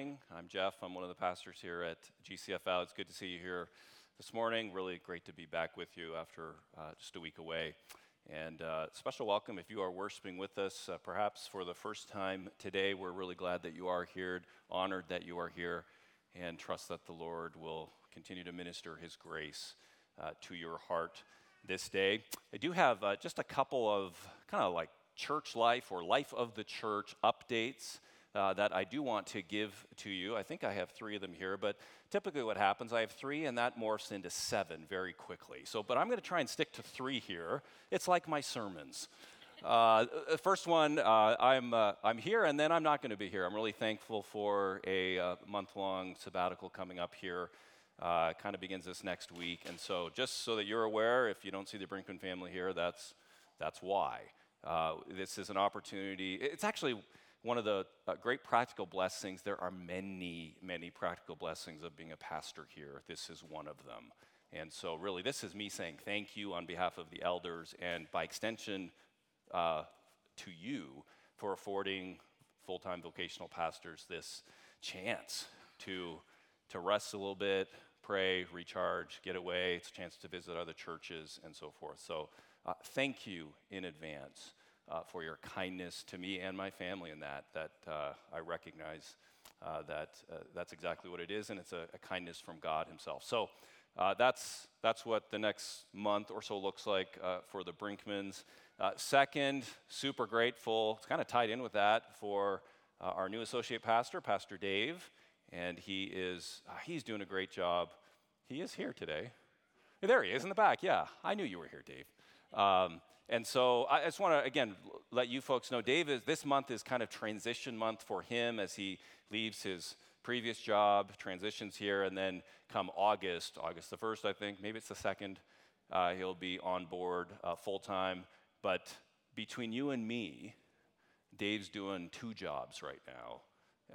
morning. I'm Jeff. I'm one of the pastors here at GCFL. It's good to see you here this morning. Really great to be back with you after uh, just a week away. And uh, special welcome if you are worshiping with us, uh, perhaps for the first time today. We're really glad that you are here, honored that you are here, and trust that the Lord will continue to minister His grace uh, to your heart this day. I do have uh, just a couple of kind of like church life or life of the church updates uh, that I do want to give to you. I think I have three of them here, but typically what happens, I have three and that morphs into seven very quickly. So, but I'm going to try and stick to three here. It's like my sermons. Uh, first one, uh, I'm, uh, I'm here and then I'm not going to be here. I'm really thankful for a uh, month long sabbatical coming up here. Uh, kind of begins this next week. And so, just so that you're aware, if you don't see the Brinkman family here, that's, that's why. Uh, this is an opportunity. It's actually one of the uh, great practical blessings. There are many, many practical blessings of being a pastor here. This is one of them. And so, really, this is me saying thank you on behalf of the elders and by extension uh, to you for affording full time vocational pastors this chance to, to rest a little bit, pray, recharge, get away. It's a chance to visit other churches and so forth. So, uh, thank you in advance uh, for your kindness to me and my family in that, that uh, I recognize uh, that uh, that's exactly what it is, and it's a, a kindness from God Himself. So uh, that's, that's what the next month or so looks like for the Brinkmans. second, super grateful, it's kind of tied in with that for our new associate pastor, Pastor Dave, and he is, he's doing a great job. He is here today. There he is in the back. Yeah, I knew you were here, Dave. Um, and so I just want to, again, let you folks know Dave is, this month is kind of transition month for him as he leaves his previous job, transitions here, and then come August, August the 1st, I think, maybe it's the 2nd, uh, he'll be on board uh, full time. But between you and me, Dave's doing two jobs right now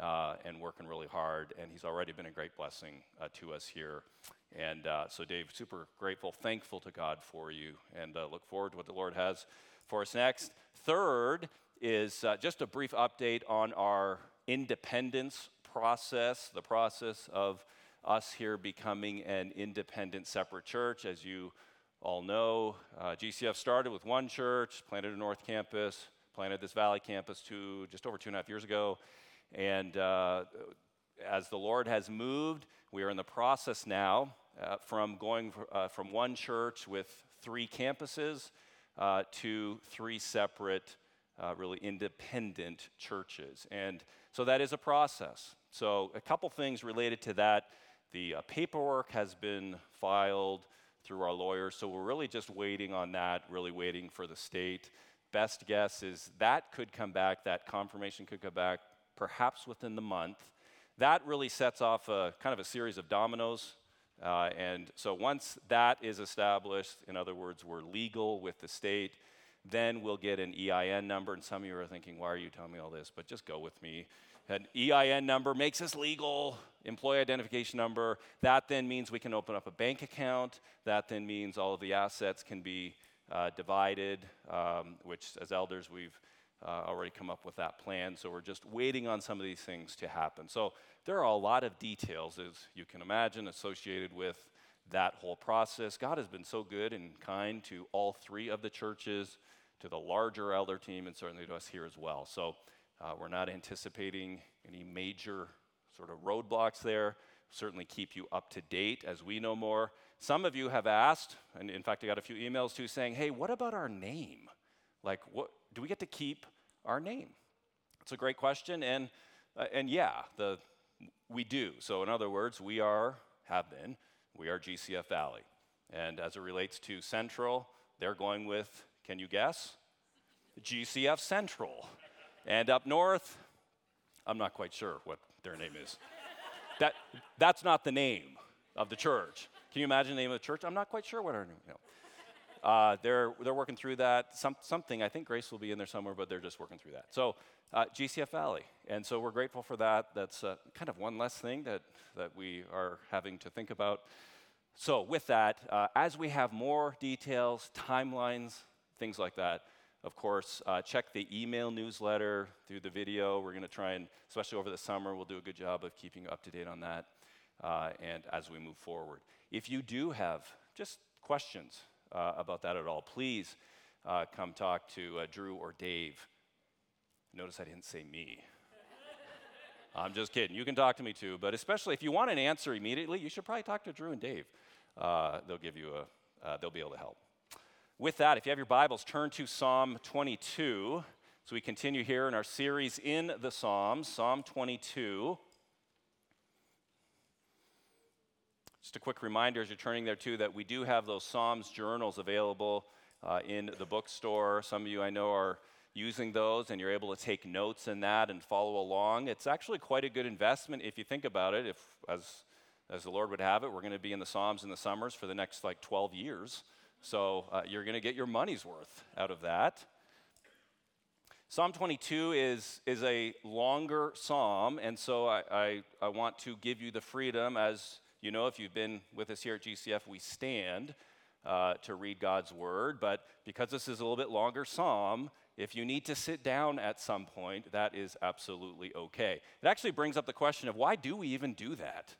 uh, and working really hard, and he's already been a great blessing uh, to us here. And uh, so, Dave, super grateful, thankful to God for you, and uh, look forward to what the Lord has for us next. Third is uh, just a brief update on our independence process, the process of us here becoming an independent, separate church. As you all know, uh, GCF started with one church, planted a North Campus, planted this Valley Campus two, just over two and a half years ago. And uh, as the Lord has moved, we are in the process now uh, from going uh, from one church with three campuses uh, to three separate, uh, really independent churches. And so that is a process. So, a couple things related to that. The uh, paperwork has been filed through our lawyers, so we're really just waiting on that, really waiting for the state. Best guess is that could come back, that confirmation could come back perhaps within the month. That really sets off a kind of a series of dominoes. Uh, and so once that is established, in other words, we're legal with the state, then we'll get an EIN number. And some of you are thinking, why are you telling me all this? But just go with me. An EIN number makes us legal, employee identification number. That then means we can open up a bank account. That then means all of the assets can be uh, divided, um, which as elders we've uh, already come up with that plan. So we're just waiting on some of these things to happen. So there are a lot of details, as you can imagine, associated with that whole process. God has been so good and kind to all three of the churches, to the larger elder team, and certainly to us here as well. So uh, we're not anticipating any major sort of roadblocks there. Certainly keep you up to date as we know more. Some of you have asked, and in fact, I got a few emails too saying, hey, what about our name? Like, what, do we get to keep our name? It's a great question, and, uh, and yeah, the, we do. So, in other words, we are, have been, we are GCF Valley. And as it relates to Central, they're going with, can you guess? GCF Central. And up north, I'm not quite sure what their name is. that, that's not the name of the church. Can you imagine the name of the church? I'm not quite sure what our name is. No. Uh, they're, they're working through that. Some, something, I think Grace will be in there somewhere, but they're just working through that. So, uh, GCF Valley. And so we're grateful for that. That's uh, kind of one less thing that, that we are having to think about. So, with that, uh, as we have more details, timelines, things like that, of course, uh, check the email newsletter through the video. We're going to try and, especially over the summer, we'll do a good job of keeping you up to date on that uh, and as we move forward. If you do have just questions uh, about that at all, please uh, come talk to uh, Drew or Dave. Notice I didn't say me. I'm just kidding. You can talk to me too, but especially if you want an answer immediately, you should probably talk to Drew and Dave. Uh, they'll give you a, uh, they'll be able to help. With that, if you have your Bibles, turn to Psalm 22. So we continue here in our series in the Psalms, Psalm 22. Just a quick reminder as you're turning there too that we do have those Psalms journals available uh, in the bookstore. Some of you I know are using those and you're able to take notes in that and follow along. It's actually quite a good investment if you think about it. If, as, as the Lord would have it, we're going to be in the Psalms in the summers for the next like 12 years. So uh, you're going to get your money's worth out of that. Psalm 22 is, is a longer psalm, and so I, I, I want to give you the freedom, as you know, if you've been with us here at GCF, we stand uh, to read God's word. But because this is a little bit longer psalm, if you need to sit down at some point, that is absolutely okay. It actually brings up the question of why do we even do that?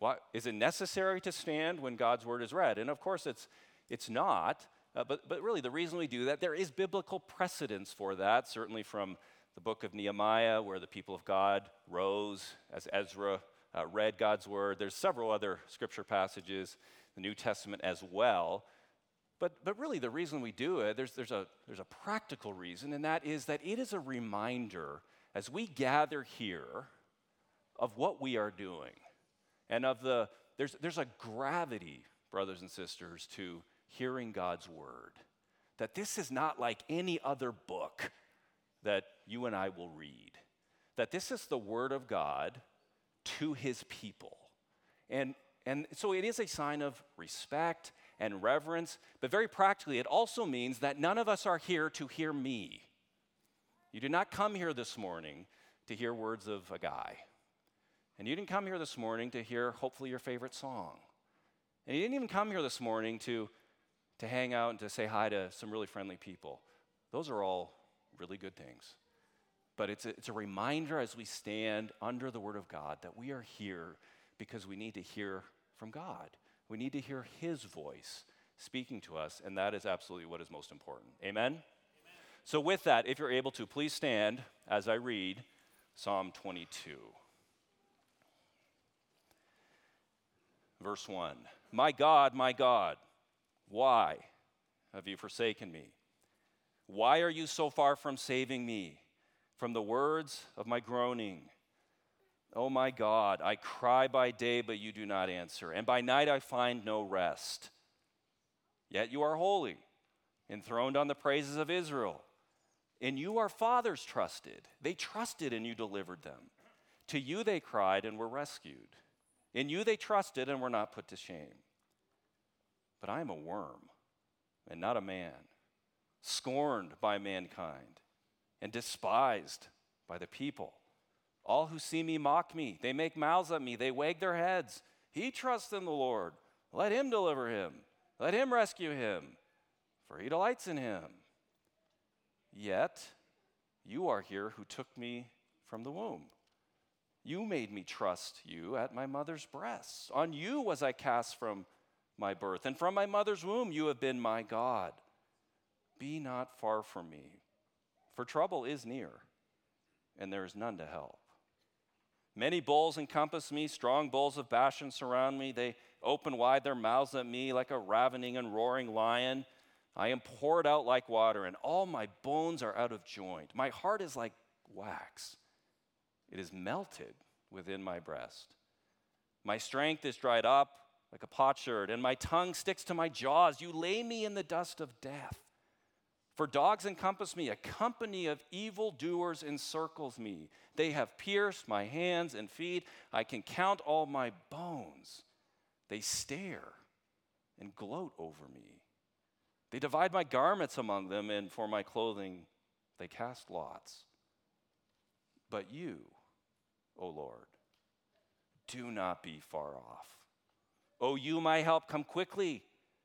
Why, is it necessary to stand when God's word is read? And of course, it's, it's not. Uh, but, but really, the reason we do that, there is biblical precedence for that, certainly from the book of Nehemiah, where the people of God rose as Ezra uh, read God's word. There's several other scripture passages, the New Testament as well, but, but really, the reason we do it, there's, there's, a, there's a practical reason, and that is that it is a reminder as we gather here of what we are doing and of the, there's, there's a gravity, brothers and sisters, to hearing God's word. That this is not like any other book that you and I will read. That this is the word of God to his people. And, and so it is a sign of respect and reverence, but very practically, it also means that none of us are here to hear me. You did not come here this morning to hear words of a guy. And you didn't come here this morning to hear, hopefully, your favorite song. And you didn't even come here this morning to, to hang out and to say hi to some really friendly people. Those are all really good things. But it's a, it's a reminder as we stand under the Word of God that we are here because we need to hear from God. We need to hear His voice speaking to us, and that is absolutely what is most important. Amen? Amen? So, with that, if you're able to, please stand as I read Psalm 22. Verse 1 My God, my God, why have you forsaken me? Why are you so far from saving me? From the words of my groaning. Oh my God, I cry by day, but you do not answer, and by night I find no rest. Yet you are holy, enthroned on the praises of Israel. In you our fathers trusted. They trusted and you delivered them. To you they cried and were rescued. In you they trusted and were not put to shame. But I am a worm and not a man, scorned by mankind and despised by the people. All who see me mock me. They make mouths at me. They wag their heads. He trusts in the Lord. Let him deliver him. Let him rescue him, for he delights in him. Yet you are here who took me from the womb. You made me trust you at my mother's breasts. On you was I cast from my birth, and from my mother's womb you have been my God. Be not far from me, for trouble is near, and there is none to help. Many bulls encompass me, strong bulls of Bashan surround me. They open wide their mouths at me like a ravening and roaring lion. I am poured out like water, and all my bones are out of joint. My heart is like wax, it is melted within my breast. My strength is dried up like a potsherd, and my tongue sticks to my jaws. You lay me in the dust of death. For dogs encompass me, a company of evildoers encircles me. They have pierced my hands and feet. I can count all my bones. They stare and gloat over me. They divide my garments among them, and for my clothing they cast lots. But you, O Lord, do not be far off. O you, my help, come quickly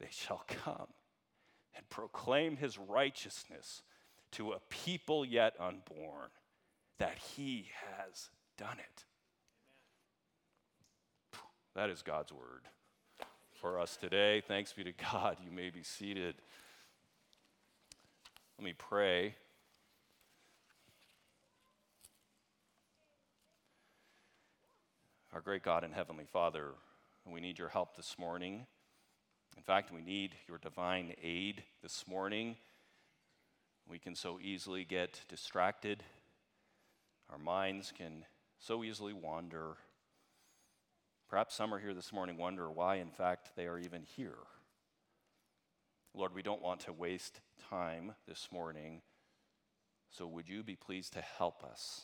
They shall come and proclaim his righteousness to a people yet unborn, that he has done it. That is God's word for us today. Thanks be to God. You may be seated. Let me pray. Our great God and Heavenly Father, we need your help this morning. In fact, we need your divine aid this morning. We can so easily get distracted, our minds can so easily wander. Perhaps some are here this morning wonder why, in fact, they are even here. Lord, we don't want to waste time this morning, so would you be pleased to help us?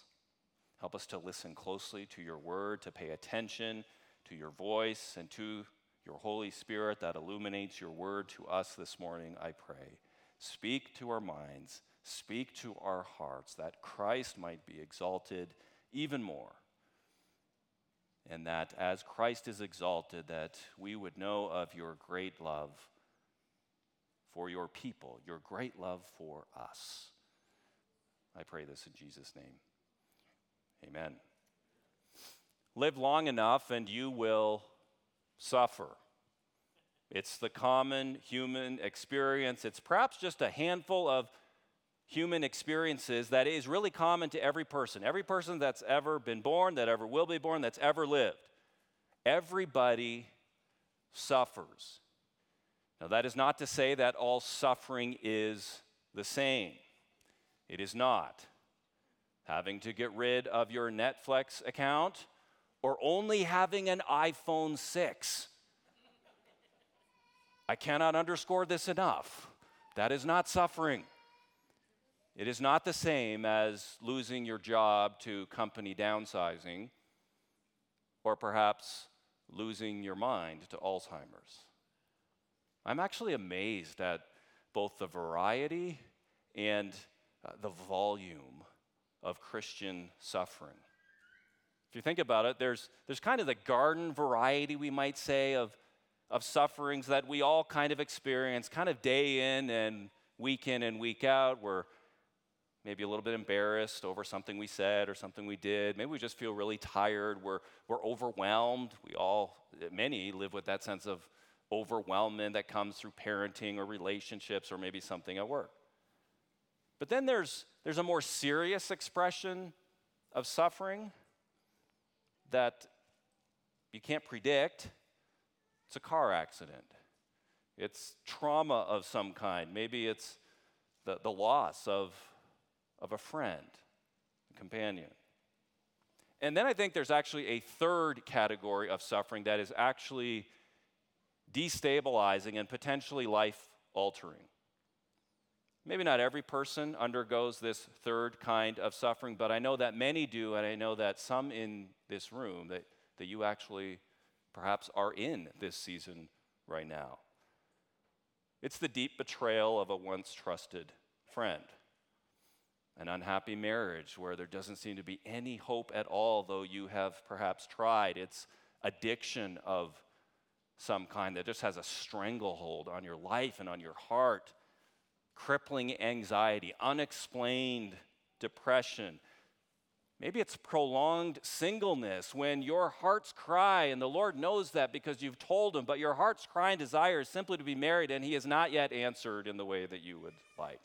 Help us to listen closely to your word, to pay attention to your voice, and to your Holy Spirit that illuminates your word to us this morning, I pray. Speak to our minds, speak to our hearts, that Christ might be exalted even more and that as Christ is exalted, that we would know of your great love for your people, your great love for us. I pray this in Jesus' name. Amen. Live long enough and you will suffer. It's the common human experience. It's perhaps just a handful of human experiences that is really common to every person, every person that's ever been born, that ever will be born, that's ever lived. Everybody suffers. Now, that is not to say that all suffering is the same. It is not. Having to get rid of your Netflix account or only having an iPhone 6. I cannot underscore this enough. That is not suffering. It is not the same as losing your job to company downsizing or perhaps losing your mind to Alzheimer's. I'm actually amazed at both the variety and uh, the volume of Christian suffering. If you think about it, there's, there's kind of the garden variety, we might say, of, of sufferings that we all kind of experience, kind of day in and week in and week out. We're maybe a little bit embarrassed over something we said or something we did. Maybe we just feel really tired. We're, we're overwhelmed. We all, many live with that sense of overwhelmment that comes through parenting or relationships or maybe something at work. But then there's, there's a more serious expression of suffering that you can't predict. It's a car accident. It's trauma of some kind. Maybe it's the, the loss of of a friend, a companion. And then I think there's actually a third category of suffering that is actually destabilizing and potentially life altering. Maybe not every person undergoes this third kind of suffering, but I know that many do, and I know that some in this room that, that you actually perhaps are in this season right now. It's the deep betrayal of a once trusted friend. an unhappy marriage where there doesn't seem to be any hope at all, though you have perhaps tried. It's addiction of some kind that just has a stranglehold on your life and on your heart, crippling anxiety, unexplained depression. Maybe it's prolonged singleness when your heart's cry, and the Lord knows that because you've told Him, but your heart's cry and desire is simply to be married, and He has not yet answered in the way that you would like.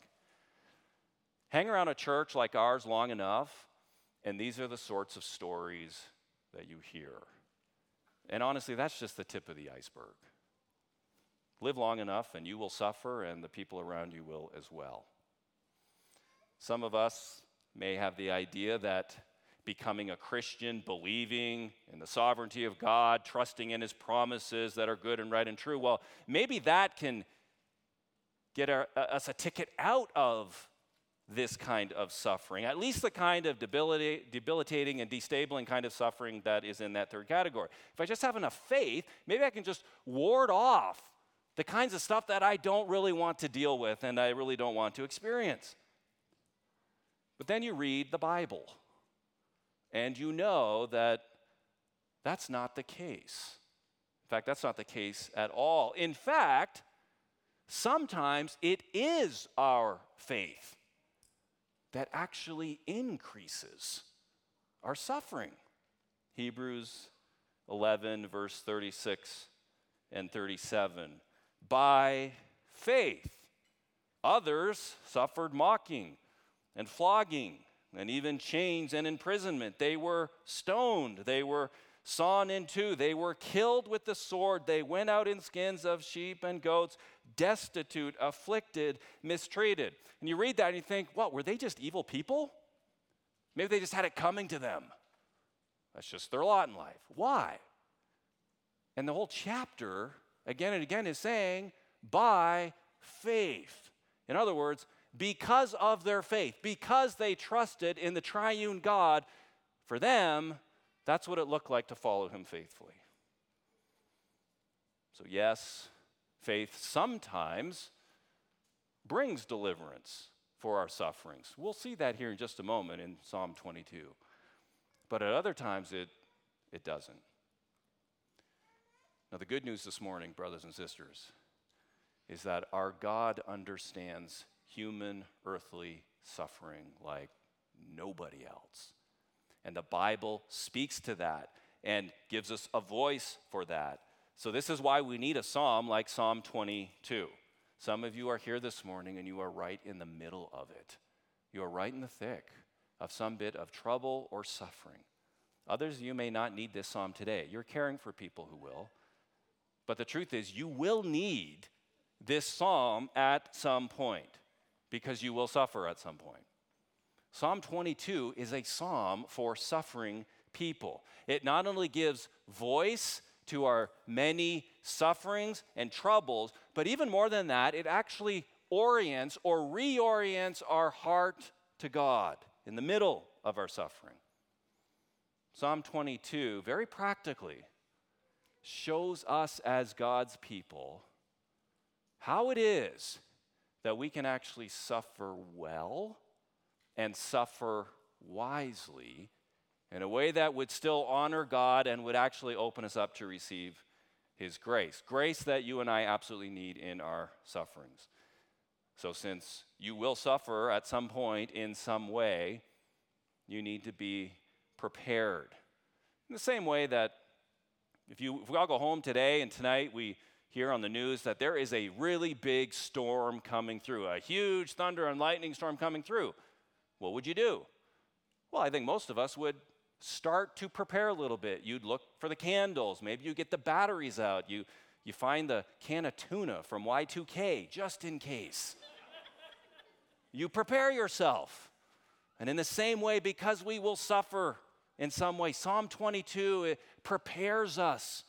Hang around a church like ours long enough, and these are the sorts of stories that you hear. And honestly, that's just the tip of the iceberg. Live long enough, and you will suffer, and the people around you will as well. Some of us may have the idea that becoming a Christian, believing in the sovereignty of God, trusting in His promises that are good and right and true, well, maybe that can get our, uh, us a ticket out of this kind of suffering, at least the kind of debilitating and destabling kind of suffering that is in that third category. If I just have enough faith, maybe I can just ward off the kinds of stuff that I don't really want to deal with and I really don't want to experience. But then you read the Bible and you know that that's not the case. In fact, that's not the case at all. In fact, sometimes it is our faith that actually increases our suffering. Hebrews 11, verse 36 and 37. By faith, others suffered mocking and flogging and even chains and imprisonment. They were stoned, they were sawn in two, they were killed with the sword, they went out in skins of sheep and goats destitute, afflicted, mistreated. And you read that and you think, what, were they just evil people? Maybe they just had it coming to them. That's just their lot in life. Why? And the whole chapter, again and again, is saying, by faith. In other words, because of their faith, because they trusted in the triune God, for them, that's what it looked like to follow him faithfully. So, yes, Faith sometimes brings deliverance for our sufferings. We'll see that here in just a moment in Psalm 22. But at other times, it, it doesn't. Now, the good news this morning, brothers and sisters, is that our God understands human earthly suffering like nobody else. And the Bible speaks to that and gives us a voice for that. So, this is why we need a psalm like Psalm 22. Some of you are here this morning and you are right in the middle of it. You are right in the thick of some bit of trouble or suffering. Others of you may not need this psalm today. You're caring for people who will. But the truth is, you will need this psalm at some point because you will suffer at some point. Psalm 22 is a psalm for suffering people. It not only gives voice to our many sufferings and troubles, but even more than that, it actually orients or reorients our heart to God in the middle of our suffering. Psalm 22, very practically, shows us as God's people how it is that we can actually suffer well and suffer wisely in a way that would still honor God and would actually open us up to receive His grace. Grace that you and I absolutely need in our sufferings. So, since you will suffer at some point in some way, you need to be prepared. In the same way that if, you, if we all go home today and tonight we hear on the news that there is a really big storm coming through, a huge thunder and lightning storm coming through, what would you do? Well, I think most of us would start to prepare a little bit. You'd look for the candles. Maybe you get the batteries out. You, you find the can of tuna from Y2K just in case. you prepare yourself. And in the same way, because we will suffer in some way, Psalm 22 prepares us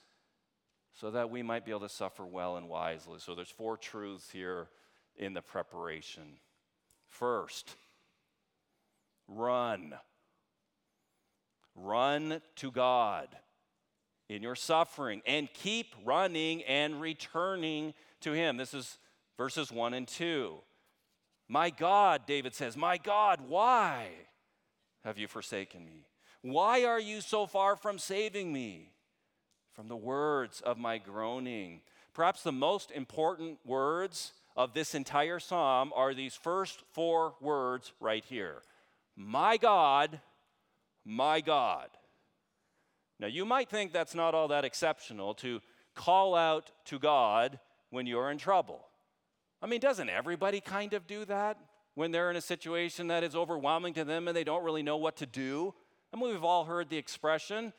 so that we might be able to suffer well and wisely. So there's four truths here in the preparation. First, run. Run to God in your suffering and keep running and returning to Him. This is verses 1 and 2. My God, David says, My God, why have you forsaken me? Why are you so far from saving me? From the words of my groaning. Perhaps the most important words of this entire psalm are these first four words right here My God, my God. Now, you might think that's not all that exceptional to call out to God when you're in trouble. I mean, doesn't everybody kind of do that when they're in a situation that is overwhelming to them and they don't really know what to do? I mean, we've all heard the expression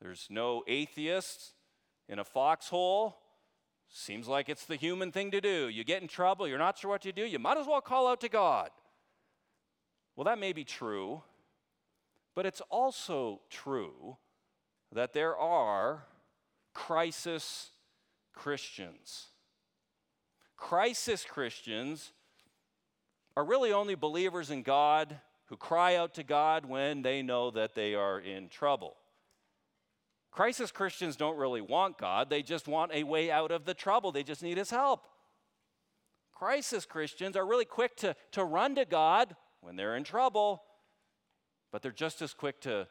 there's no atheists in a foxhole. Seems like it's the human thing to do. You get in trouble, you're not sure what to do, you might as well call out to God. Well, that may be true, but it's also true that there are crisis Christians. Crisis Christians are really only believers in God who cry out to God when they know that they are in trouble. Crisis Christians don't really want God, they just want a way out of the trouble, they just need His help. Crisis Christians are really quick to, to run to God when they're in trouble, but they're just as quick to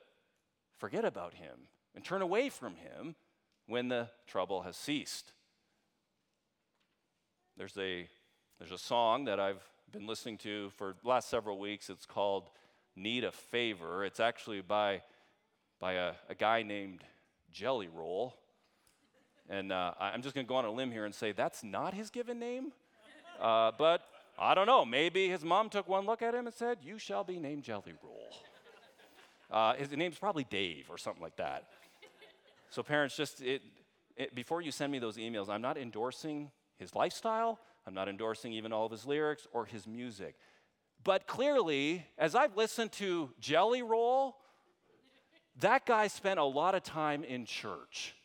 forget about Him and turn away from Him when the trouble has ceased. There's a, there's a song that I've been listening to for the last several weeks. It's called Need a Favor. It's actually by, by a, a guy named Jelly Roll. And uh, I'm just going to go on a limb here and say that's not his given name. Uh, but I don't know. Maybe his mom took one look at him and said, You shall be named Jelly Roll. Uh, his name's probably Dave or something like that. So, parents, just it, it, before you send me those emails, I'm not endorsing his lifestyle. I'm not endorsing even all of his lyrics or his music. But clearly, as I've listened to Jelly Roll, that guy spent a lot of time in church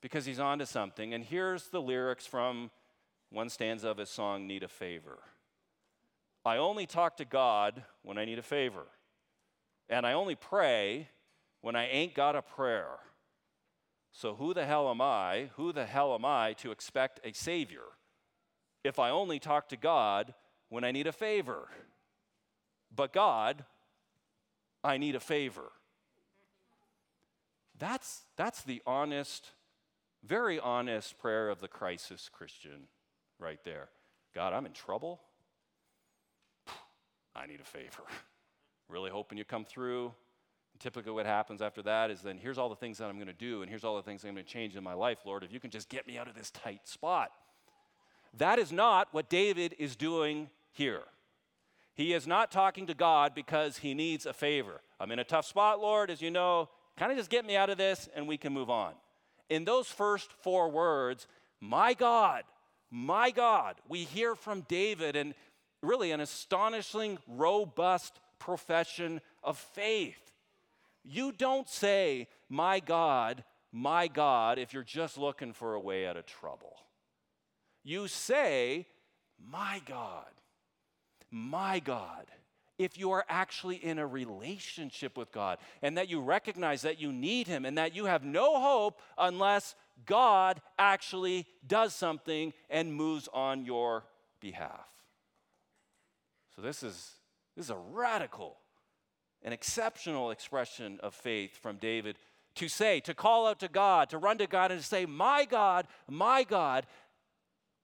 because he's onto something. And here's the lyrics from one stanza of his song, Need a Favor. I only talk to God when I need a favor. And I only pray when I ain't got a prayer. So, who the hell am I? Who the hell am I to expect a Savior if I only talk to God when I need a favor? But, God, I need a favor. That's, that's the honest, very honest prayer of the crisis Christian right there. God, I'm in trouble. I need a favor. Really hoping you come through typically what happens after that is then here's all the things that I'm going to do, and here's all the things I'm going to change in my life, Lord, if you can just get me out of this tight spot. That is not what David is doing here. He is not talking to God because he needs a favor. I'm in a tough spot, Lord, as you know. Kind of just get me out of this and we can move on. In those first four words, my God, my God, we hear from David and really an astonishing, robust profession of faith. You don't say, My God, my God, if you're just looking for a way out of trouble. You say, My God, my God, if you are actually in a relationship with God and that you recognize that you need Him and that you have no hope unless God actually does something and moves on your behalf. So, this is, this is a radical an exceptional expression of faith from David to say, to call out to God, to run to God and to say, My God, my God,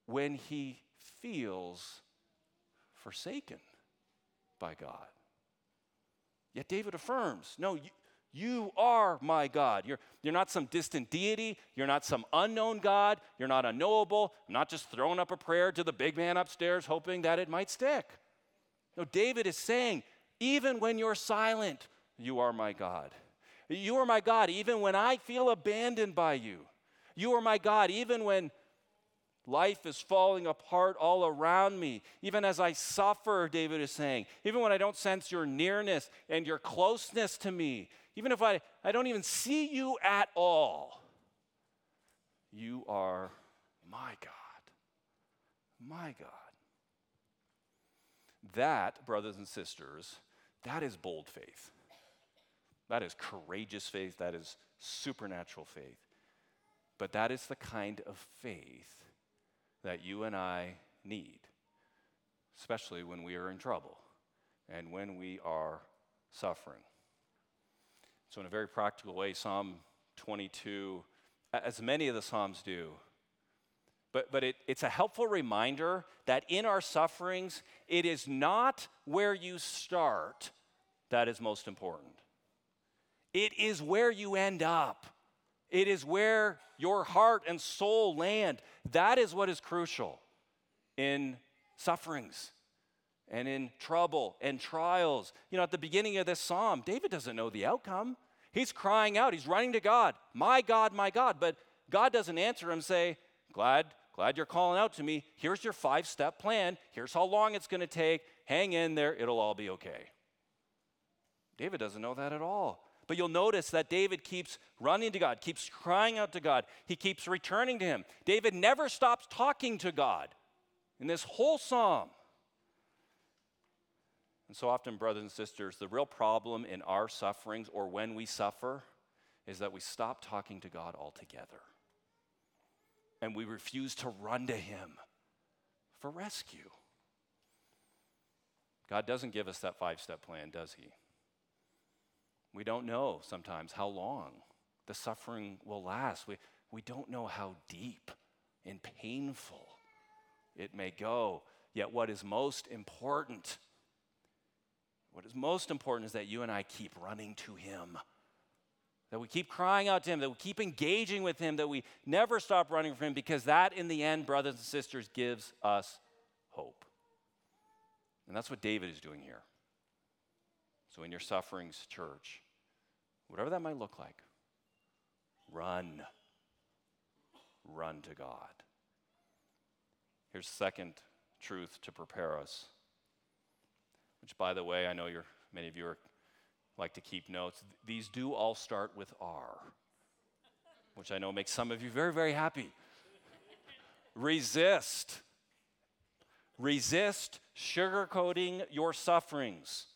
when he feels forsaken by God. Yet David affirms, No, you, you are my God. You're, you're not some distant deity. You're not some unknown God. You're not unknowable. I'm not just throwing up a prayer to the big man upstairs hoping that it might stick. No, David is saying, even when you're silent, you are my God. You are my God even when I feel abandoned by you. You are my God even when life is falling apart all around me. Even as I suffer, David is saying, even when I don't sense your nearness and your closeness to me, even if I, I don't even see you at all, you are my God. My God. That, brothers and sisters, that is bold faith. That is courageous faith. That is supernatural faith. But that is the kind of faith that you and I need. especially when we are in trouble and when we are suffering. So, in a very practical way, Psalm 22, as many of the Psalms do, but, but it, it's a helpful reminder that in our sufferings, it is not where you start that is most important. It is where you end up. It is where your heart and soul land. That is what is crucial in sufferings and in trouble and trials. You know, at the beginning of this psalm, David doesn't know the outcome. He's crying out, he's running to God, My God, my God. But God doesn't answer him, say, Glad, glad you're calling out to me. Here's your five step plan. Here's how long it's going to take. Hang in there, it'll all be okay. David doesn't know that at all. But you'll notice that David keeps running to God, keeps crying out to God. He keeps returning to Him. David never stops talking to God in this whole psalm. And so often, brothers and sisters, the real problem in our sufferings or when we suffer is that we stop talking to God altogether. And we refuse to run to Him for rescue. God doesn't give us that five step plan, does He? We don't know sometimes how long the suffering will last. We, we don't know how deep and painful it may go. Yet, what is most important, what is most important is that you and I keep running to Him. That we keep crying out to Him, that we keep engaging with Him, that we never stop running from Him, because that, in the end, brothers and sisters, gives us hope. And that's what David is doing here. So, in your sufferings, church, whatever that might look like, run. Run to God. Here's second truth to prepare us, which, by the way, I know you're, many of you are, like to keep notes. These do all start with R, which I know makes some of you very, very happy. Resist. Resist sugarcoating your sufferings.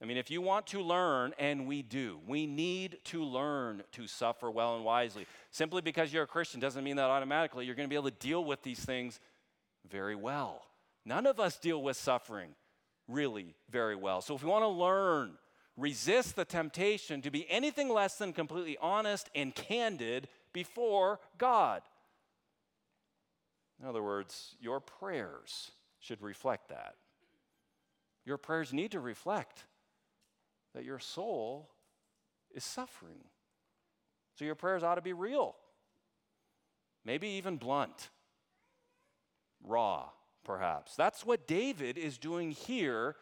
I mean, if you want to learn, and we do, we need to learn to suffer well and wisely. Simply because you're a Christian doesn't mean that automatically you're going to be able to deal with these things very well. None of us deal with suffering really very well. So if we want to learn, resist the temptation to be anything less than completely honest and candid before God. In other words, your prayers should reflect that. Your prayers need to reflect that your soul is suffering. So your prayers ought to be real, maybe even blunt, raw, perhaps. That's what David is doing here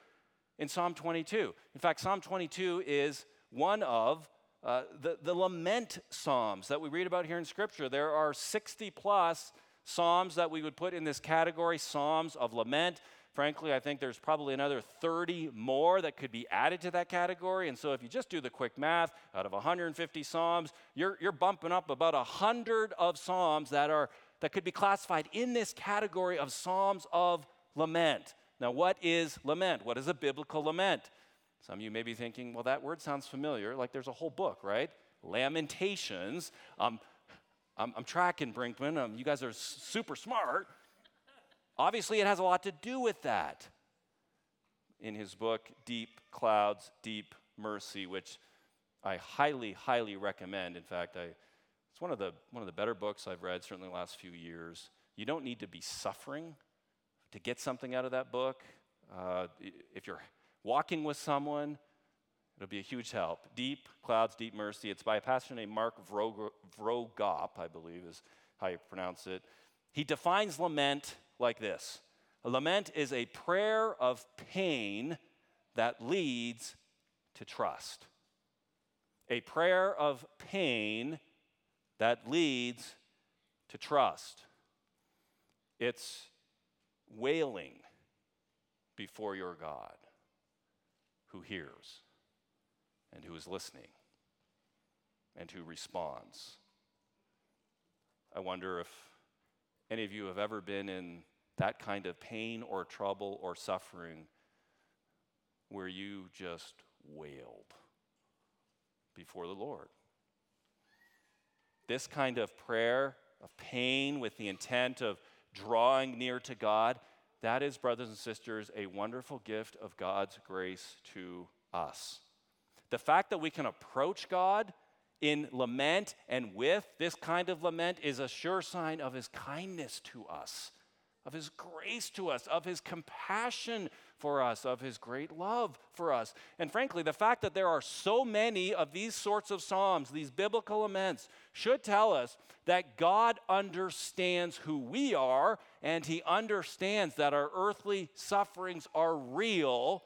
in Psalm 22. In fact, Psalm 22 is one of uh, the, the lament psalms that we read about here in Scripture. There are 60 plus psalms that we would put in this category psalms of lament. Frankly, I think there's probably another 30 more that could be added to that category. And so if you just do the quick math, out of 150 Psalms, you're, you're bumping up about 100 of Psalms that, are, that could be classified in this category of Psalms of lament. Now, what is lament? What is a biblical lament? Some of you may be thinking, well, that word sounds familiar, like there's a whole book, right? Lamentations. Um, I'm, I'm tracking Brinkman. Um, you guys are super smart. Obviously, it has a lot to do with that. In his book, Deep Clouds, Deep Mercy, which I highly, highly recommend. In fact, I, it's one of, the, one of the better books I've read, certainly the last few years. You don't need to be suffering to get something out of that book. Uh, if you're walking with someone, it'll be a huge help. Deep Clouds, Deep Mercy. It's by a pastor named Mark Vroegop, I believe is how you pronounce it. He defines lament like this A lament is a prayer of pain that leads to trust. A prayer of pain that leads to trust. It's wailing before your God who hears and who is listening and who responds. I wonder if any of you have ever been in that kind of pain or trouble or suffering where you just wailed before the Lord. This kind of prayer of pain with the intent of drawing near to God, that is, brothers and sisters, a wonderful gift of God's grace to us. The fact that we can approach God in lament and with this kind of lament is a sure sign of his kindness to us, of his grace to us, of his compassion for us, of his great love for us. And frankly, the fact that there are so many of these sorts of Psalms, these biblical laments, should tell us that God understands who we are and he understands that our earthly sufferings are real.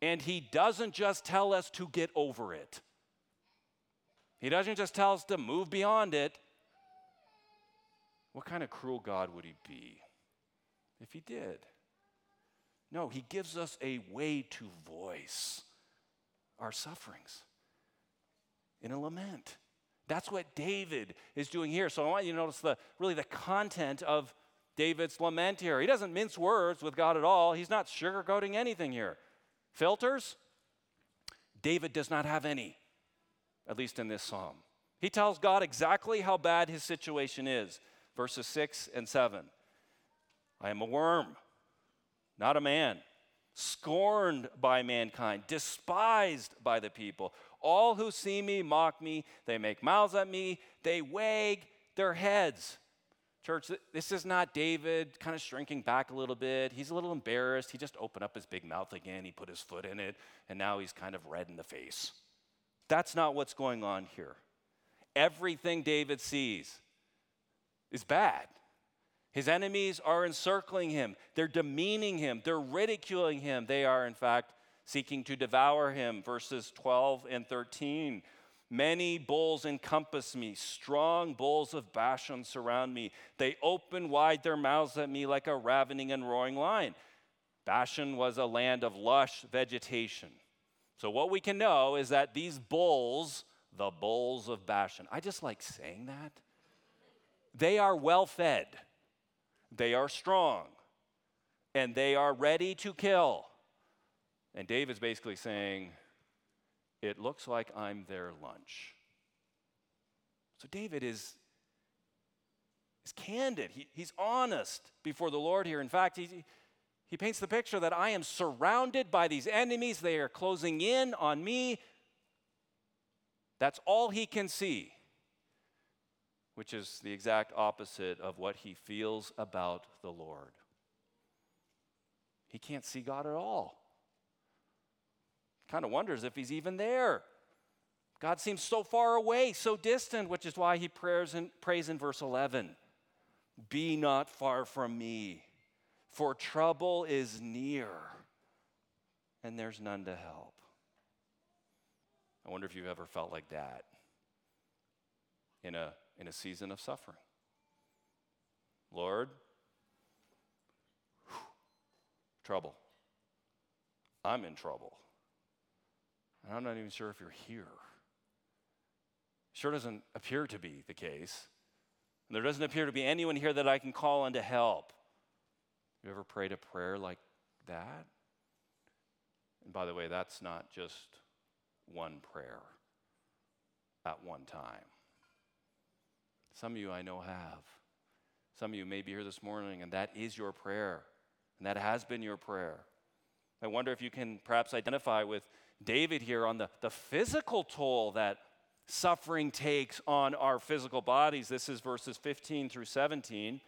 And he doesn't just tell us to get over it. He doesn't just tell us to move beyond it. What kind of cruel God would he be if he did? No, he gives us a way to voice our sufferings in a lament. That's what David is doing here. So I want you to notice the really the content of David's lament here. He doesn't mince words with God at all. He's not sugarcoating anything here. Filters? David does not have any, at least in this psalm. He tells God exactly how bad his situation is. Verses 6 and 7. I am a worm not a man, scorned by mankind, despised by the people. All who see me mock me, they make mouths at me, they wag their heads. Church, this is not David kind of shrinking back a little bit. He's a little embarrassed. He just opened up his big mouth again. He put his foot in it, and now he's kind of red in the face. That's not what's going on here. Everything David sees is bad. His enemies are encircling him, they're demeaning him, they're ridiculing him. They are, in fact, seeking to devour him. Verses 12 and 13. Many bulls encompass me, strong bulls of Bashan surround me. They open wide their mouths at me like a ravening and roaring lion. Bashan was a land of lush vegetation. So, what we can know is that these bulls, the bulls of Bashan, I just like saying that, they are well fed. They are strong and they are ready to kill. And David's basically saying, It looks like I'm their lunch. So David is, is candid. He, he's honest before the Lord here. In fact, he, he paints the picture that I am surrounded by these enemies. They are closing in on me. That's all he can see which is the exact opposite of what he feels about the Lord. He can't see God at all. Kind of wonders if he's even there. God seems so far away, so distant, which is why he prays in, prays in verse 11 Be not far from me, for trouble is near, and there's none to help. I wonder if you've ever felt like that in a in a season of suffering. Lord, whew, trouble. I'm in trouble. And I'm not even sure if you're here. Sure doesn't appear to be the case. And there doesn't appear to be anyone here that I can call on to help. You ever prayed a prayer like that? And by the way, that's not just one prayer at one time. Some of you I know have. Some of you may be here this morning, and that is your prayer, and that has been your prayer. I wonder if you can perhaps identify with David here on the, the physical toll that suffering takes on our physical bodies. This is verses 15 through 17.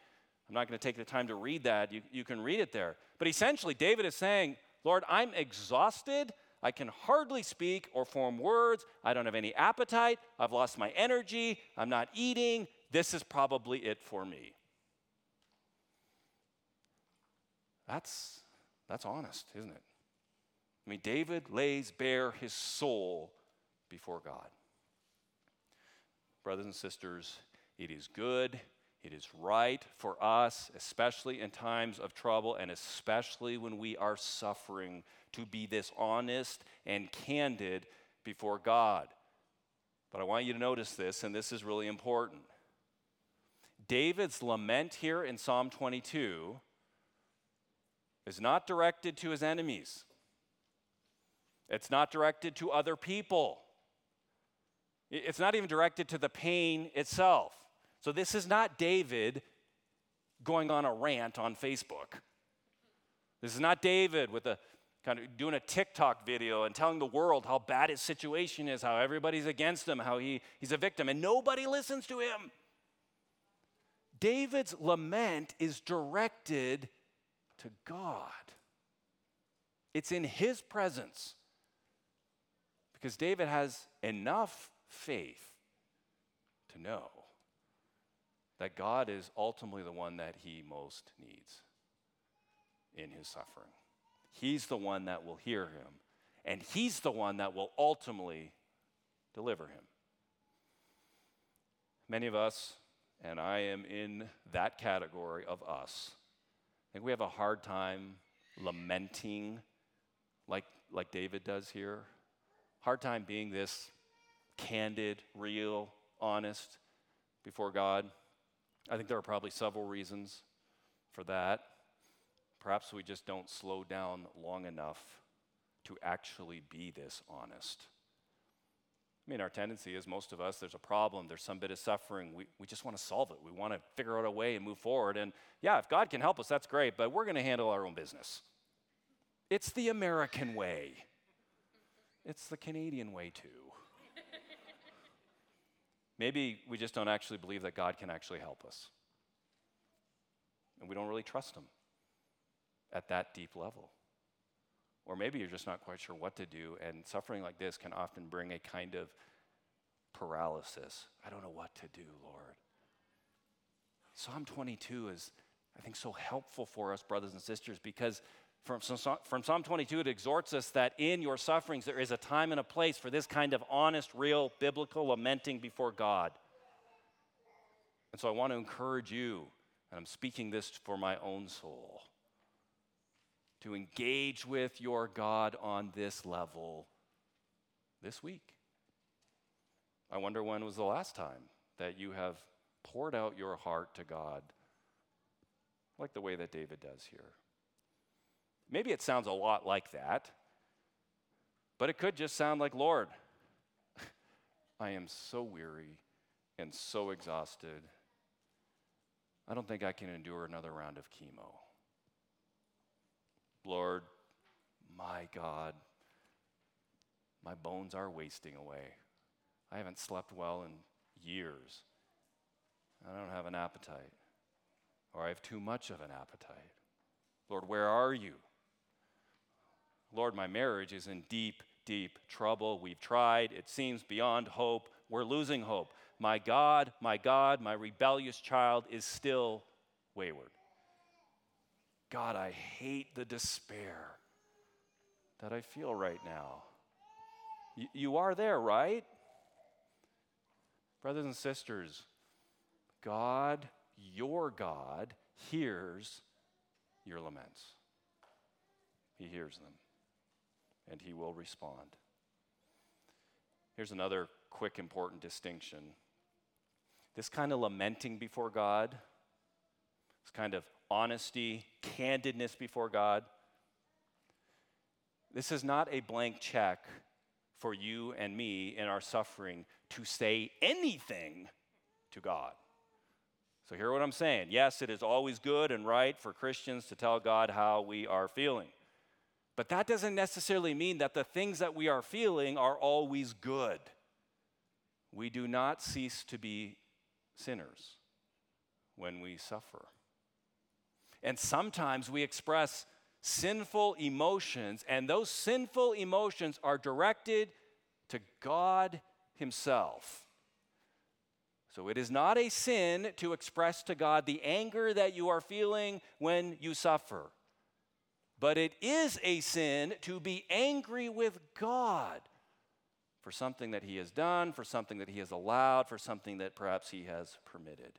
I'm not going to take the time to read that. You, you can read it there. But essentially, David is saying, Lord, I'm exhausted. I can hardly speak or form words. I don't have any appetite. I've lost my energy. I'm not eating this is probably it for me. That's, that's honest, isn't it? I mean, David lays bare his soul before God. Brothers and sisters, it is good, it is right for us, especially in times of trouble and especially when we are suffering, to be this honest and candid before God. But I want you to notice this, and this is really important. David's lament here in Psalm 22 is not directed to his enemies, it's not directed to other people, it's not even directed to the pain itself. So, this is not David going on a rant on Facebook. This is not David with a kind of doing a TikTok video and telling the world how bad his situation is, how everybody's against him, how he, he's a victim, and nobody listens to him. David's lament is directed to God. It's in his presence because David has enough faith to know that God is ultimately the one that he most needs in his suffering. He's the one that will hear him, and he's the one that will ultimately deliver him. Many of us, and I am in that category of us, I think we have a hard time lamenting like, like David does here. Hard time being this candid, real, honest before God. I think there are probably several reasons for that. Perhaps we just don't slow down long enough to actually be this honest. I mean, our tendency is most of us, there's a problem, there's some bit of suffering. We, we just want to solve it. We want to figure out a way and move forward. And yeah, if God can help us, that's great, but we're going to handle our own business. It's the American way, it's the Canadian way too. Maybe we just don't actually believe that God can actually help us. And we don't really trust Him at that deep level. Or maybe you're just not quite sure what to do, and suffering like this can often bring a kind of paralysis. I don't know what to do, Lord. Psalm 22 is, I think, so helpful for us, brothers and sisters, because from, from Psalm 22, it exhorts us that in your sufferings there is a time and a place for this kind of honest, real, biblical lamenting before God. And so I want to encourage you, and I'm speaking this for my own soul, to engage with your God on this level this week. I wonder when was the last time that you have poured out your heart to God like the way that David does here. Maybe it sounds a lot like that, but it could just sound like, Lord, I am so weary and so exhausted. I don't think I can endure another round of chemo. Lord, my God, my bones are wasting away. I haven't slept well in years. I don't have an appetite, or I have too much of an appetite. Lord, where are you? Lord, my marriage is in deep, deep trouble. We've tried. It seems beyond hope. We're losing hope. My God, my God, my rebellious child is still wayward. God, I hate the despair that I feel right now. Y- you are there, right? Brothers and sisters, God, your God, hears your laments. He hears them and he will respond. Here's another quick, important distinction this kind of lamenting before God, this kind of honesty, candidness before God, this is not a blank check for you and me in our suffering to say anything to God. So, hear what I'm saying. Yes, it is always good and right for Christians to tell God how we are feeling. But that doesn't necessarily mean that the things that we are feeling are always good. We do not cease to be sinners when we suffer. And sometimes we express sinful emotions, and those sinful emotions are directed to God Himself. So it is not a sin to express to God the anger that you are feeling when you suffer. But it is a sin to be angry with God for something that he has done, for something that he has allowed, for something that perhaps he has permitted.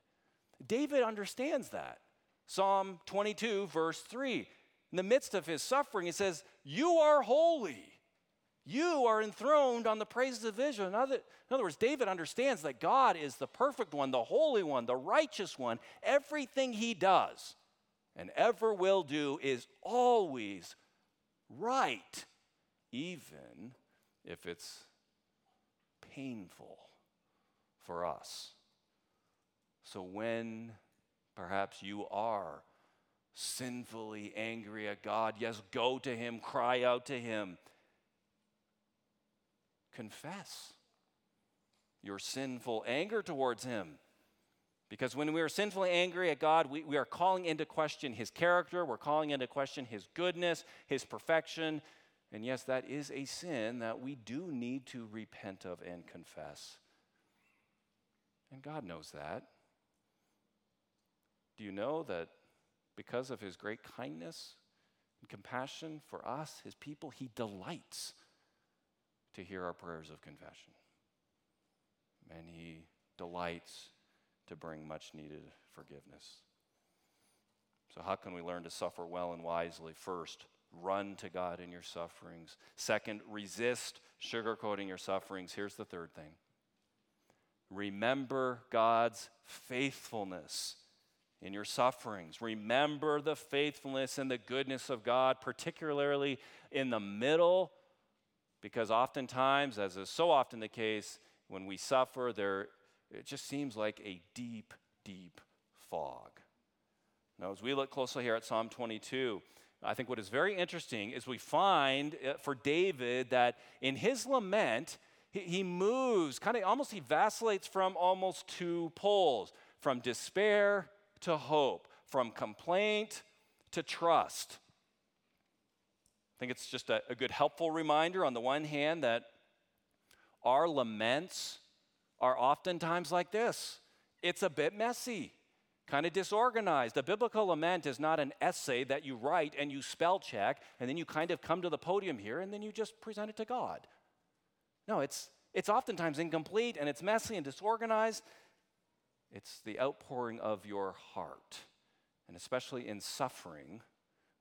David understands that. Psalm 22, verse 3. In the midst of his suffering, he says, You are holy. You are enthroned on the praises of Israel. In other, in other words, David understands that God is the perfect one, the holy one, the righteous one. Everything he does and ever will do is always right, even if it's painful for us. So when perhaps you are sinfully angry at God, yes, go to Him, cry out to Him. Confess your sinful anger towards Him. Because when we are sinfully angry at God, we, we are calling into question His character, we're calling into question His goodness, His perfection. And yes, that is a sin that we do need to repent of and confess. And God knows that. Do you know that because of His great kindness and compassion for us, His people, He delights to hear our prayers of confession? And He delights to bring much needed forgiveness. So, how can we learn to suffer well and wisely? First, run to God in your sufferings. Second, resist sugarcoating your sufferings. Here's the third thing remember God's faithfulness in your sufferings. Remember the faithfulness and the goodness of God, particularly in the middle, because oftentimes, as is so often the case, when we suffer, there it just seems like a deep, deep fog. Now, as we look closely here at Psalm 22, I think what is very interesting is we find uh, for David that in his lament, he, moves, kind of almost he vacillates from almost two poles from despair to hope, from complaint to trust. I think it's just a, a good, helpful reminder on the one hand that our laments are oftentimes like this it's a bit messy, kind of disorganized. A biblical lament is not an essay that you write and you spell check, and then you kind of come to the podium here and then you just present it to God. No, it's, it's oftentimes incomplete and it's messy and disorganized. It's the outpouring of your heart. And especially in suffering,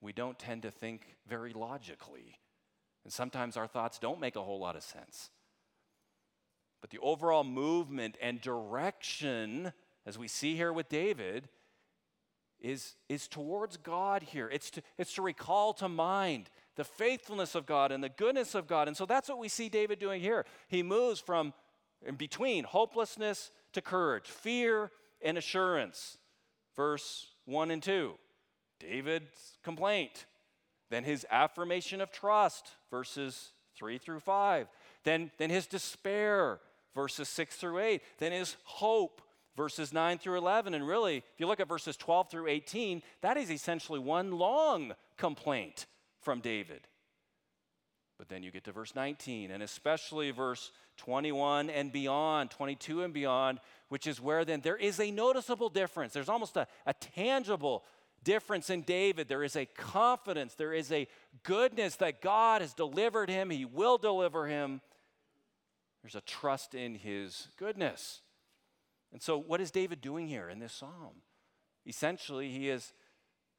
we don't tend to think very logically. And sometimes our thoughts don't make a whole lot of sense. But the overall movement and direction, as we see here with David, is, is towards God here. It's to, it's to recall to mind the faithfulness of God and the goodness of God. And so that's what we see David doing here. He moves from in between hopelessness to courage, fear and assurance. Verse 1 and 2. David's complaint. Then his affirmation of trust, verses 3 through 5. Then, then his despair, verses 6 through 8. Then his hope, verses 9 through 11. And really, if you look at verses 12 through 18, that is essentially one long complaint from David. But then you get to verse 19, and especially verse 21 and beyond, 22 and beyond, which is where then there is a noticeable difference. There's almost a, a tangible difference in David. There is a confidence, there is a goodness that God has delivered him, he will deliver him. There's a trust in his goodness. And so, what is David doing here in this psalm? Essentially, he is,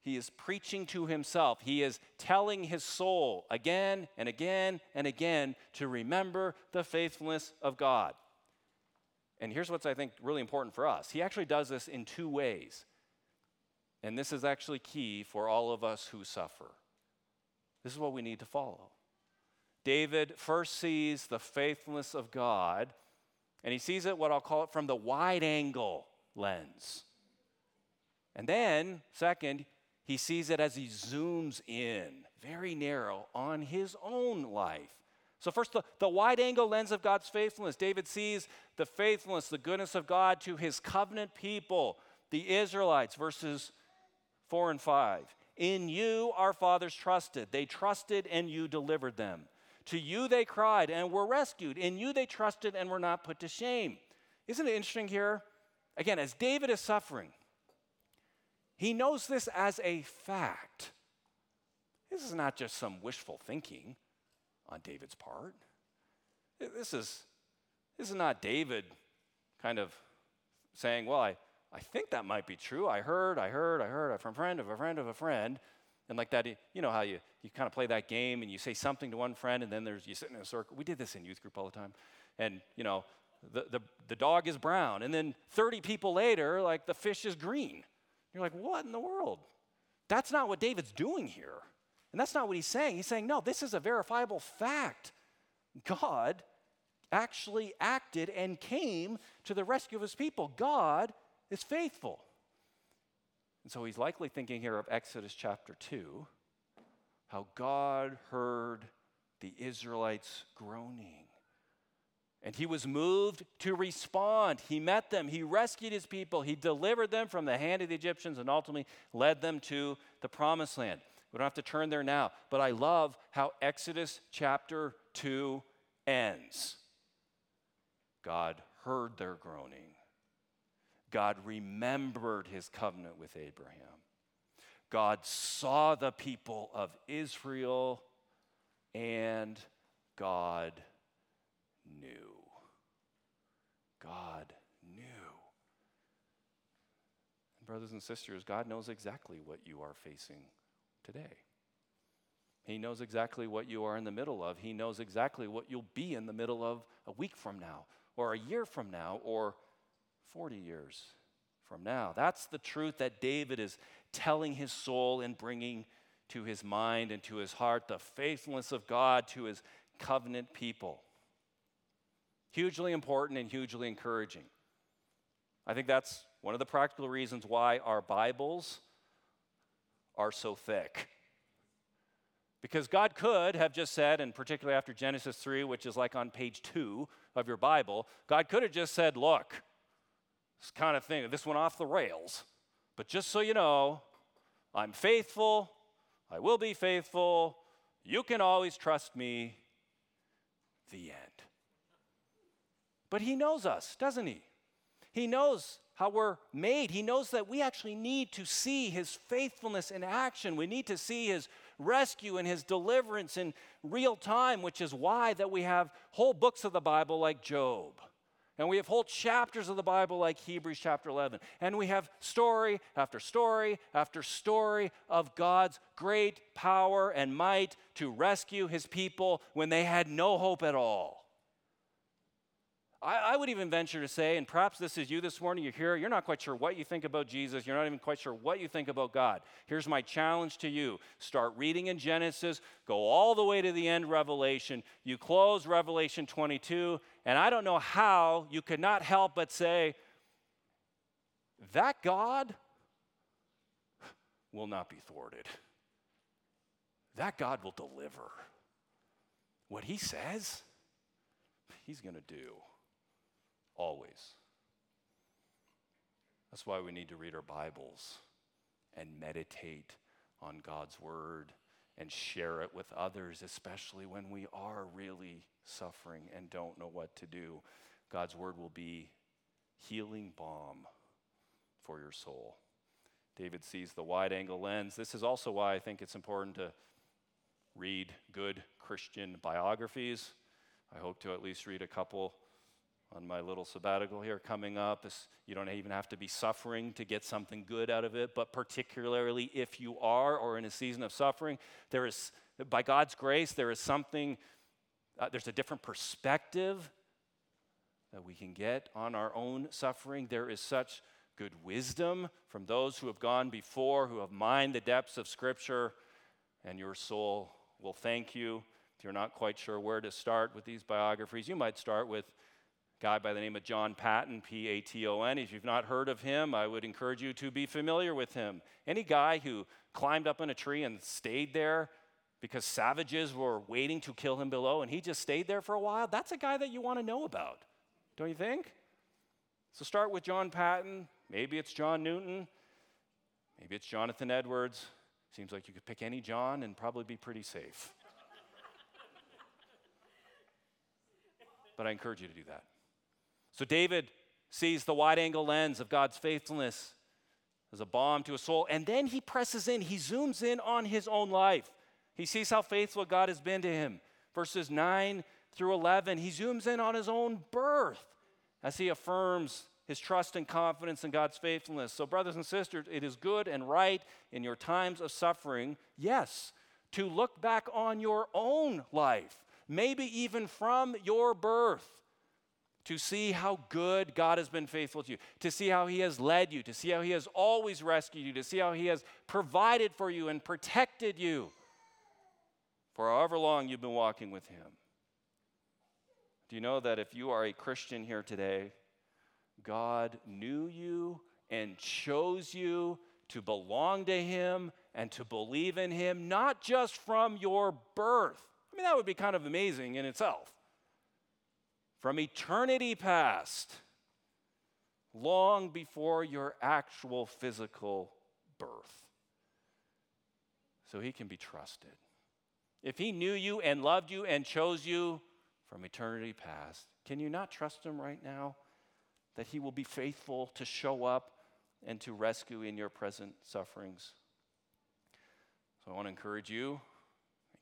he is preaching to himself. He is telling his soul again and again and again to remember the faithfulness of God. And here's what's, I think, really important for us. He actually does this in two ways. And this is actually key for all of us who suffer. This is what we need to follow. David first sees the faithfulness of God, and he sees it, what I'll call it, from the wide angle lens. And then, second, he sees it as he zooms in, very narrow, on his own life. So, first, the, the wide angle lens of God's faithfulness. David sees the faithfulness, the goodness of God to his covenant people, the Israelites, verses 4 and 5. In you our fathers trusted. They trusted and you delivered them. To you they cried and were rescued. In you they trusted and were not put to shame. Isn't it interesting here? Again, as David is suffering, he knows this as a fact. This is not just some wishful thinking on David's part. This is, this is not David kind of saying, Well, I, I think that might be true. I heard, I heard, I heard from a friend of a friend of a friend. And like that, you know how you, you kind of play that game and you say something to one friend and then there's you sit in a circle. We did this in youth group all the time. And, you know, the, the, the dog is brown. And then 30 people later, like the fish is green. You're like, what in the world? That's not what David's doing here. And that's not what he's saying. He's saying, no, this is a verifiable fact. God actually acted and came to the rescue of his people. God is faithful. And so he's likely thinking here of Exodus chapter 2, how God heard the Israelites groaning. And he was moved to respond. He met them, he rescued his people, he delivered them from the hand of the Egyptians, and ultimately led them to the promised land. We don't have to turn there now, but I love how Exodus chapter 2 ends. God heard their groaning. God remembered his covenant with Abraham. God saw the people of Israel, and God knew. God knew. brothers and sisters, God knows exactly what you are facing today. He knows exactly what you are in the middle of. He knows exactly what you'll be in the middle of a week from now, or a year from now, or 40 years from now. That's the truth that David is telling his soul and bringing to his mind and to his heart the faithfulness of God to his covenant people. Hugely important and hugely encouraging. I think that's one of the practical reasons why our Bibles are so thick. Because God could have just said, and particularly after Genesis 3, which is like on page two of your Bible, God could have just said, Look, this kind of thing, this went off the rails. But just so you know, I'm faithful, I will be faithful, you can always trust me. The end. But He knows us, doesn't He? He knows how we're made. He knows that we actually need to see His faithfulness in action. We need to see His rescue and His deliverance in real time, which is why that we have whole books of the Bible like Job and we have whole chapters of the Bible like Hebrews chapter 11. And we have story after story after story of God's great power and might to rescue his people when they had no hope at all. I, I, would even venture to say, and perhaps this is you this morning, you're here, you're not quite sure what you think about Jesus, you're not even quite sure what you think about God. Here's my challenge to you start reading in Genesis, go all the way to the end, Revelation. You close Revelation 22, and I don't know how you could not help but say, that God will not be thwarted. That God will deliver. What he says, he's going to do always. That's why we need to read our Bibles and meditate on God's Word and share it with others, especially when we are really suffering and don't know what to do. God's Word will be healing balm for your soul. David sees the wide angle lens. This is also why I think it's important to read good Christian biographies. I hope to at least read a couple on my little sabbatical here coming up. You don't even have to be suffering to get something good out of it, but particularly if you are or in a season of suffering, there is, by God's grace, there is something, uh, there's a different perspective that we can get on our own suffering. There is such good wisdom from those who have gone before, who have mined the depths of Scripture, and your soul will thank you. If you're not quite sure where to start with these biographies, you might start with guy by the name of John Paton, P A T O N. If you've not heard of him, I would encourage you to be familiar with him. Any guy who climbed up in a tree and stayed there because savages were waiting to kill him below and he just stayed there for a while, that's a guy that you want to know about, don't you think? So start with John Paton. Maybe it's John Newton. Maybe it's Jonathan Edwards. Seems like you could pick any John and probably be pretty safe. but I encourage you to do that. So David sees the wide angle lens of God's faithfulness as a balm to a soul, and then he presses in, he zooms in on his own life. He sees how faithful God has been to him. Verses 9 through 11, he zooms in on his own birth as he affirms his trust and confidence in God's faithfulness. So, brothers and sisters, it is good and right in your times of suffering, yes, to look back on your own life, maybe even from your birth to see how good God has been faithful to you, to see how He has led you, to see how He has always rescued you, to see how He has provided for you and protected you for however long you've been walking with Him. Do you know that if you are a Christian here today, God knew you and chose you to belong to Him and to believe in Him, not just from your birth. I mean, that would be kind of amazing in itself. From eternity past, long before your actual physical birth. So He can be trusted. If He knew you and loved you and chose you from eternity past, can you not trust Him right now? That He will be faithful to show up and to rescue in your present sufferings. So I want to encourage you,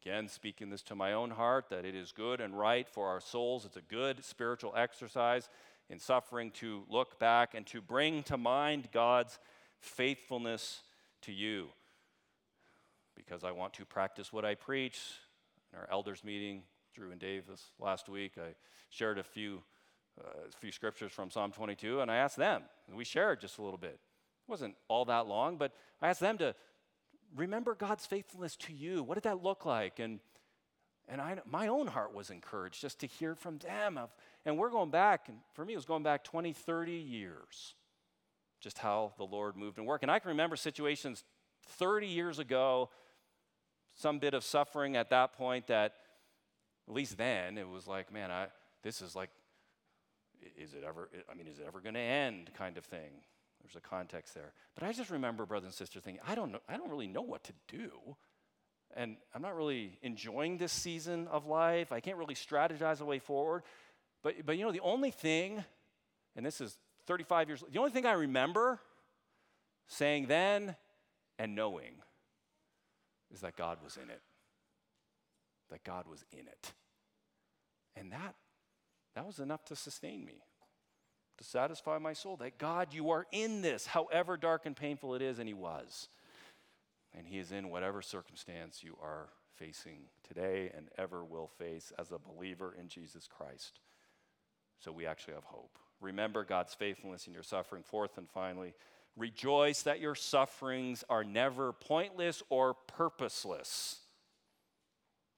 again, speaking this to my own heart, that it is good and right for our souls. It's a good spiritual exercise in suffering to look back and to bring to mind God's faithfulness to you. Because I want to practice what I preach. In our elders meeting, Drew and Dave this last week, I shared a few, uh, a few scriptures from Psalm 22, and I asked them. We shared just a little bit It wasn't all that long, but I asked them to remember God's faithfulness to you. What did that look like? And and I, my own heart was encouraged just to hear from them. Of, and we're going back, and for me, it was going back 20, 30 years, just how the Lord moved and worked. And I can remember situations 30 years ago, some bit of suffering at that point that, at least then, it was like, man, I, this is like, is it ever, I mean, is it ever going to end kind of thing. There's a context there. But I just remember, brothers and sisters, thinking, I don't know, I don't really know what to do. And I'm not really enjoying this season of life. I can't really strategize a way forward. But, but you know, the only thing, and this is 35 years, the only thing I remember saying then and knowing is that God was in it. That God was in it. And that, that was enough to sustain me to satisfy my soul that God, you are in this, however dark and painful it is, and He was. And He is in whatever circumstance you are facing today and ever will face as a believer in Jesus Christ. So we actually have hope. Remember God's faithfulness in your suffering. Fourth and finally, rejoice that your sufferings are never pointless or purposeless.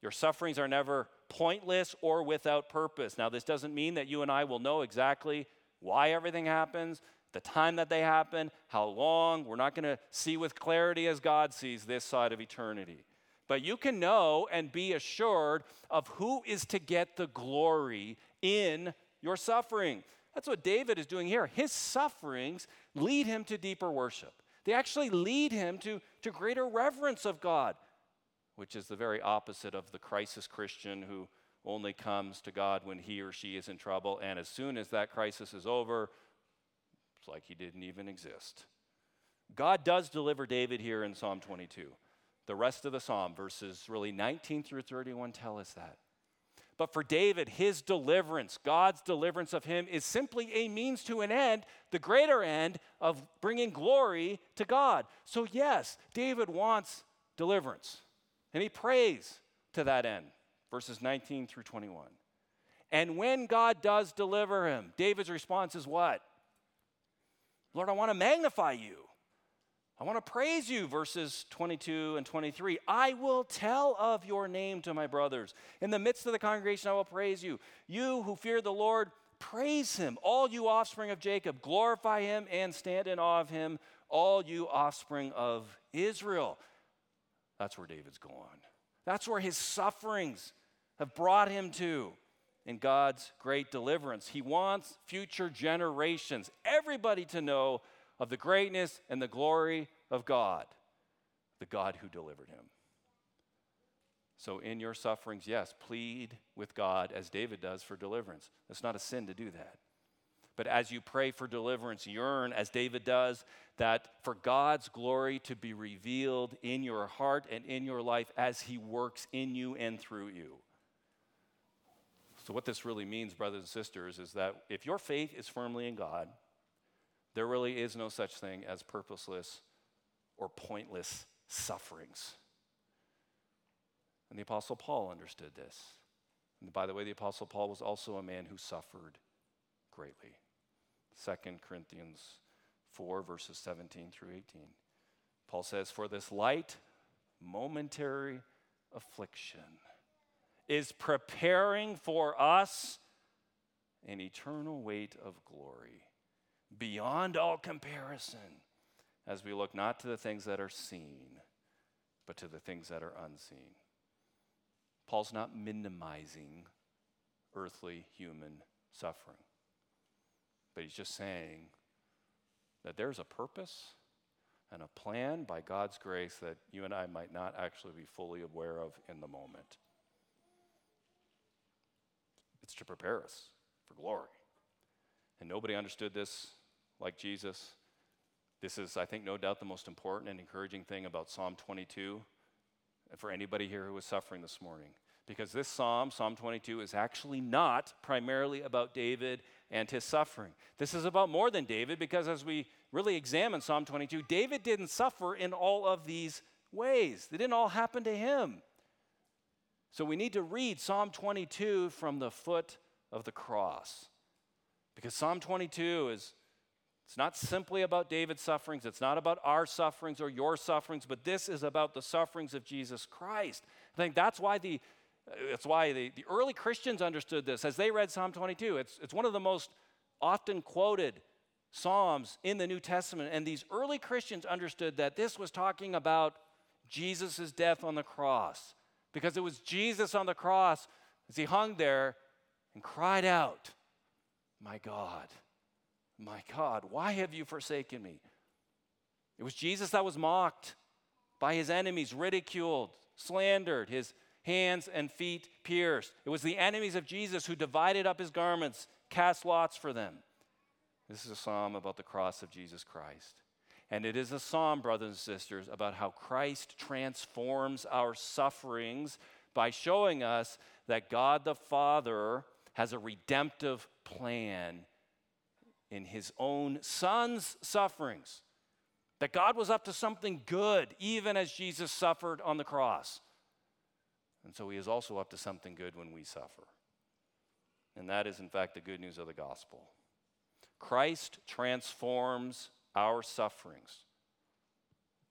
Your sufferings are never pointless or without purpose. Now, this doesn't mean that you and I will know exactly why everything happens, the time that they happen, how long. We're not going to see with clarity as God sees this side of eternity. But you can know and be assured of who is to get the glory in your suffering. That's what David is doing here. His sufferings lead him to deeper worship. They actually lead him to, to greater reverence of God, which is the very opposite of the crisis Christian who only comes to God when he or she is in trouble. And as soon as that crisis is over, it's like he didn't even exist. God does deliver David here in Psalm 22. The rest of the psalm, verses really 19 through 31, tell us that. But for David, his deliverance, God's deliverance of him, is simply a means to an end, the greater end of bringing glory to God. So, yes, David wants deliverance, and he prays to that end verses 19 through 21. And when God does deliver him, David's response is what? Lord, I want to magnify you. I want to praise you, verses 22 and 23. I will tell of your name to my brothers. In the midst of the congregation, I will praise you. You who fear the Lord, praise him. All you offspring of Jacob, glorify him and stand in awe of him. All you offspring of Israel. That's where David's going. That's where his sufferings have brought him to in God's great deliverance. He wants future generations, everybody to know of the greatness and the glory of God, the God who delivered him. So, in your sufferings, yes, plead with God as David does for deliverance. It's not a sin to do that. But as you pray for deliverance, yearn, as David does, that for God's glory to be revealed in your heart and in your life as He works in you and through you. So, what this really means, brothers and sisters, is that if your faith is firmly in God, there really is no such thing as purposeless or pointless sufferings. And the Apostle Paul understood this. And by the way, the Apostle Paul was also a man who suffered greatly. 2 Corinthians 4, verses 17 through 18. Paul says, For this light, momentary affliction is preparing for us an eternal weight of glory beyond all comparison as we look not to the things that are seen, but to the things that are unseen. Paul's not minimizing earthly human suffering, but he's just saying that there's a purpose and a plan by God's grace that you and I might not actually be fully aware of in the moment. It's to prepare us for glory. And nobody understood this like Jesus. This is, I think, no doubt the most important and encouraging thing about Psalm 22 for anybody here who is suffering this morning. Because this psalm, Psalm 22, is actually not primarily about David and his suffering. This is about more than David, because as we really examine Psalm 22, David didn't suffer in all of these ways, they didn't all happen to him. So we need to read Psalm 22 from the foot of the cross. Because Psalm 22 is it's not simply about David's sufferings, it's not about our sufferings or your sufferings, but this is about the sufferings of Jesus Christ. I think that's why the that's why the, the early Christians understood this as they read Psalm 22. It's, it's one of the most often quoted Psalms in the New Testament. And these early Christians understood that this was talking about Jesus' death on the cross. Because it was Jesus on the cross as he hung there and cried out, My God, my God, why have you forsaken me? It was Jesus that was mocked by his enemies, ridiculed, slandered, his hands and feet pierced. It was the enemies of Jesus who divided up his garments, cast lots for them. This is a psalm about the cross of Jesus Christ. And it is a psalm, brothers and sisters, about how Christ transforms our sufferings by showing us that God the Father has a redemptive plan in his own son's sufferings. That God was up to something good, even as Jesus suffered on the cross. And so he is also up to something good when we suffer. And that is, in fact, the good news of the gospel. Christ transforms our sufferings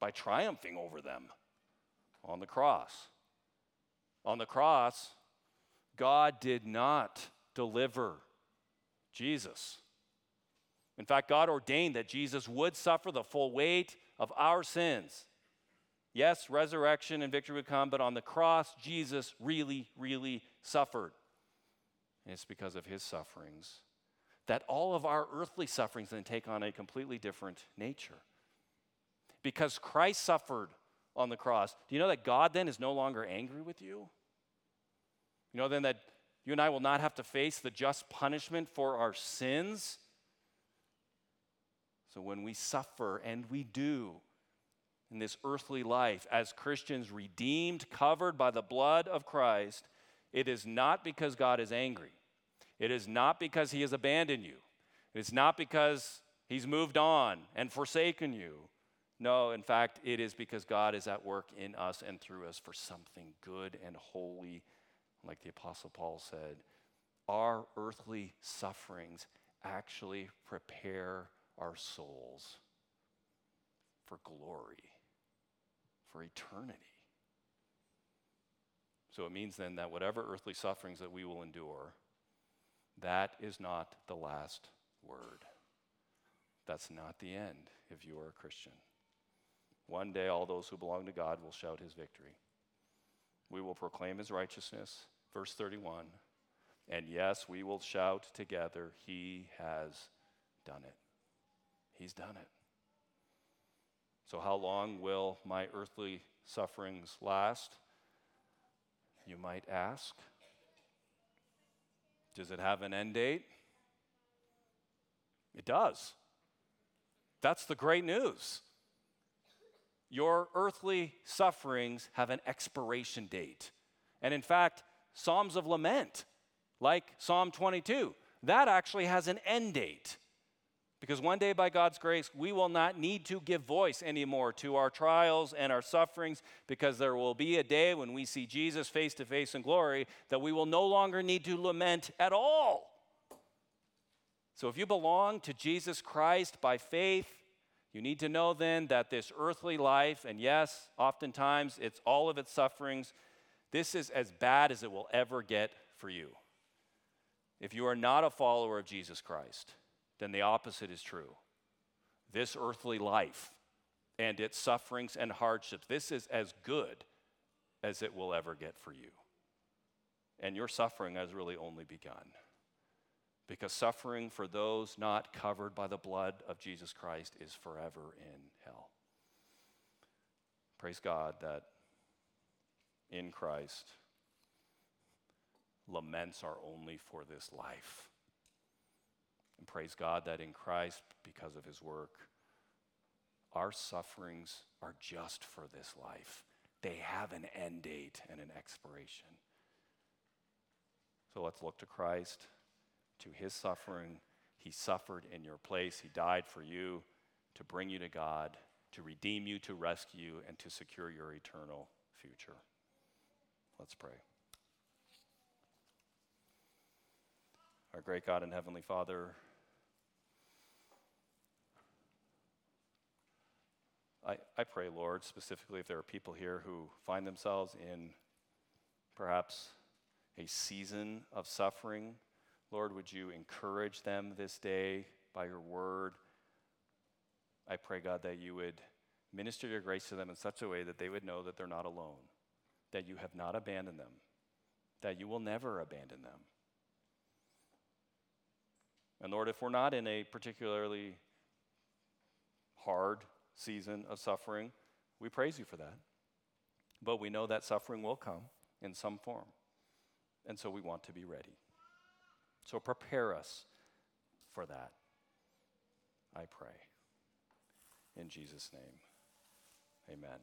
by triumphing over them on the cross. On the cross, God did not deliver Jesus. In fact, God ordained that Jesus would suffer the full weight of our sins. Yes, resurrection and victory would come, but on the cross, Jesus really, really suffered. And it's because of his sufferings that all of our earthly sufferings then take on a completely different nature. Because Christ suffered on the cross, do you know that God then is no longer angry with you? You know then that you and I will not have to face the just punishment for our sins so when we suffer, and we do in this earthly life as Christians, redeemed, covered by the blood of Christ, it is not because God is angry. It is not because he has abandoned you. It is not because he's moved on and forsaken you. No, in fact, it is because God is at work in us and through us for something good and holy, like the Apostle Paul said. Our earthly sufferings actually prepare our souls for glory, for eternity. So it means then that whatever earthly sufferings that we will endure, that is not the last word. That's not the end if you are a Christian. One day, all those who belong to God will shout his victory. We will proclaim his righteousness. Verse 31. And yes, we will shout together, He has done it. He's done it. So, how long will my earthly sufferings last? You might ask. Does it have an end date? It does. That's the great news. Your earthly sufferings have an expiration date. And in fact, Psalms of Lament, like Psalm 22, that actually has an end date. Because one day, by God's grace, we will not need to give voice anymore to our trials and our sufferings, because there will be a day when we see Jesus face to face in glory that we will no longer need to lament at all. So, if you belong to Jesus Christ by faith, you need to know then that this earthly life, and yes, oftentimes it's all of its sufferings, this is as bad as it will ever get for you. If you are not a follower of Jesus Christ, then the opposite is true. This earthly life and its sufferings and hardships. This is as good as it will ever get for you. And your suffering has really only begun. Because suffering for those not covered by the blood of Jesus Christ is forever in hell. Praise God that in Christ, laments are only for this life. And praise God that in Christ, because of his work, our sufferings are just for this life. They have an end date and an expiration. So let's look to Christ, to his suffering. He suffered in your place, he died for you to bring you to God, to redeem you, to rescue you, and to secure your eternal future. Let's pray. Our great God and Heavenly Father, I, I pray, Lord, specifically if there are people here who find themselves in perhaps a season of suffering, Lord, would you encourage them this day by your word? I pray, God, that you would minister your grace to them in such a way that they would know that they're not alone, that you have not abandoned them, that you will never abandon them. And Lord, if we're not in a particularly hard season of suffering, we praise you for that. But we know that suffering will come in some form. And so we want to be ready. So prepare us for that, I pray. In Jesus' name, amen.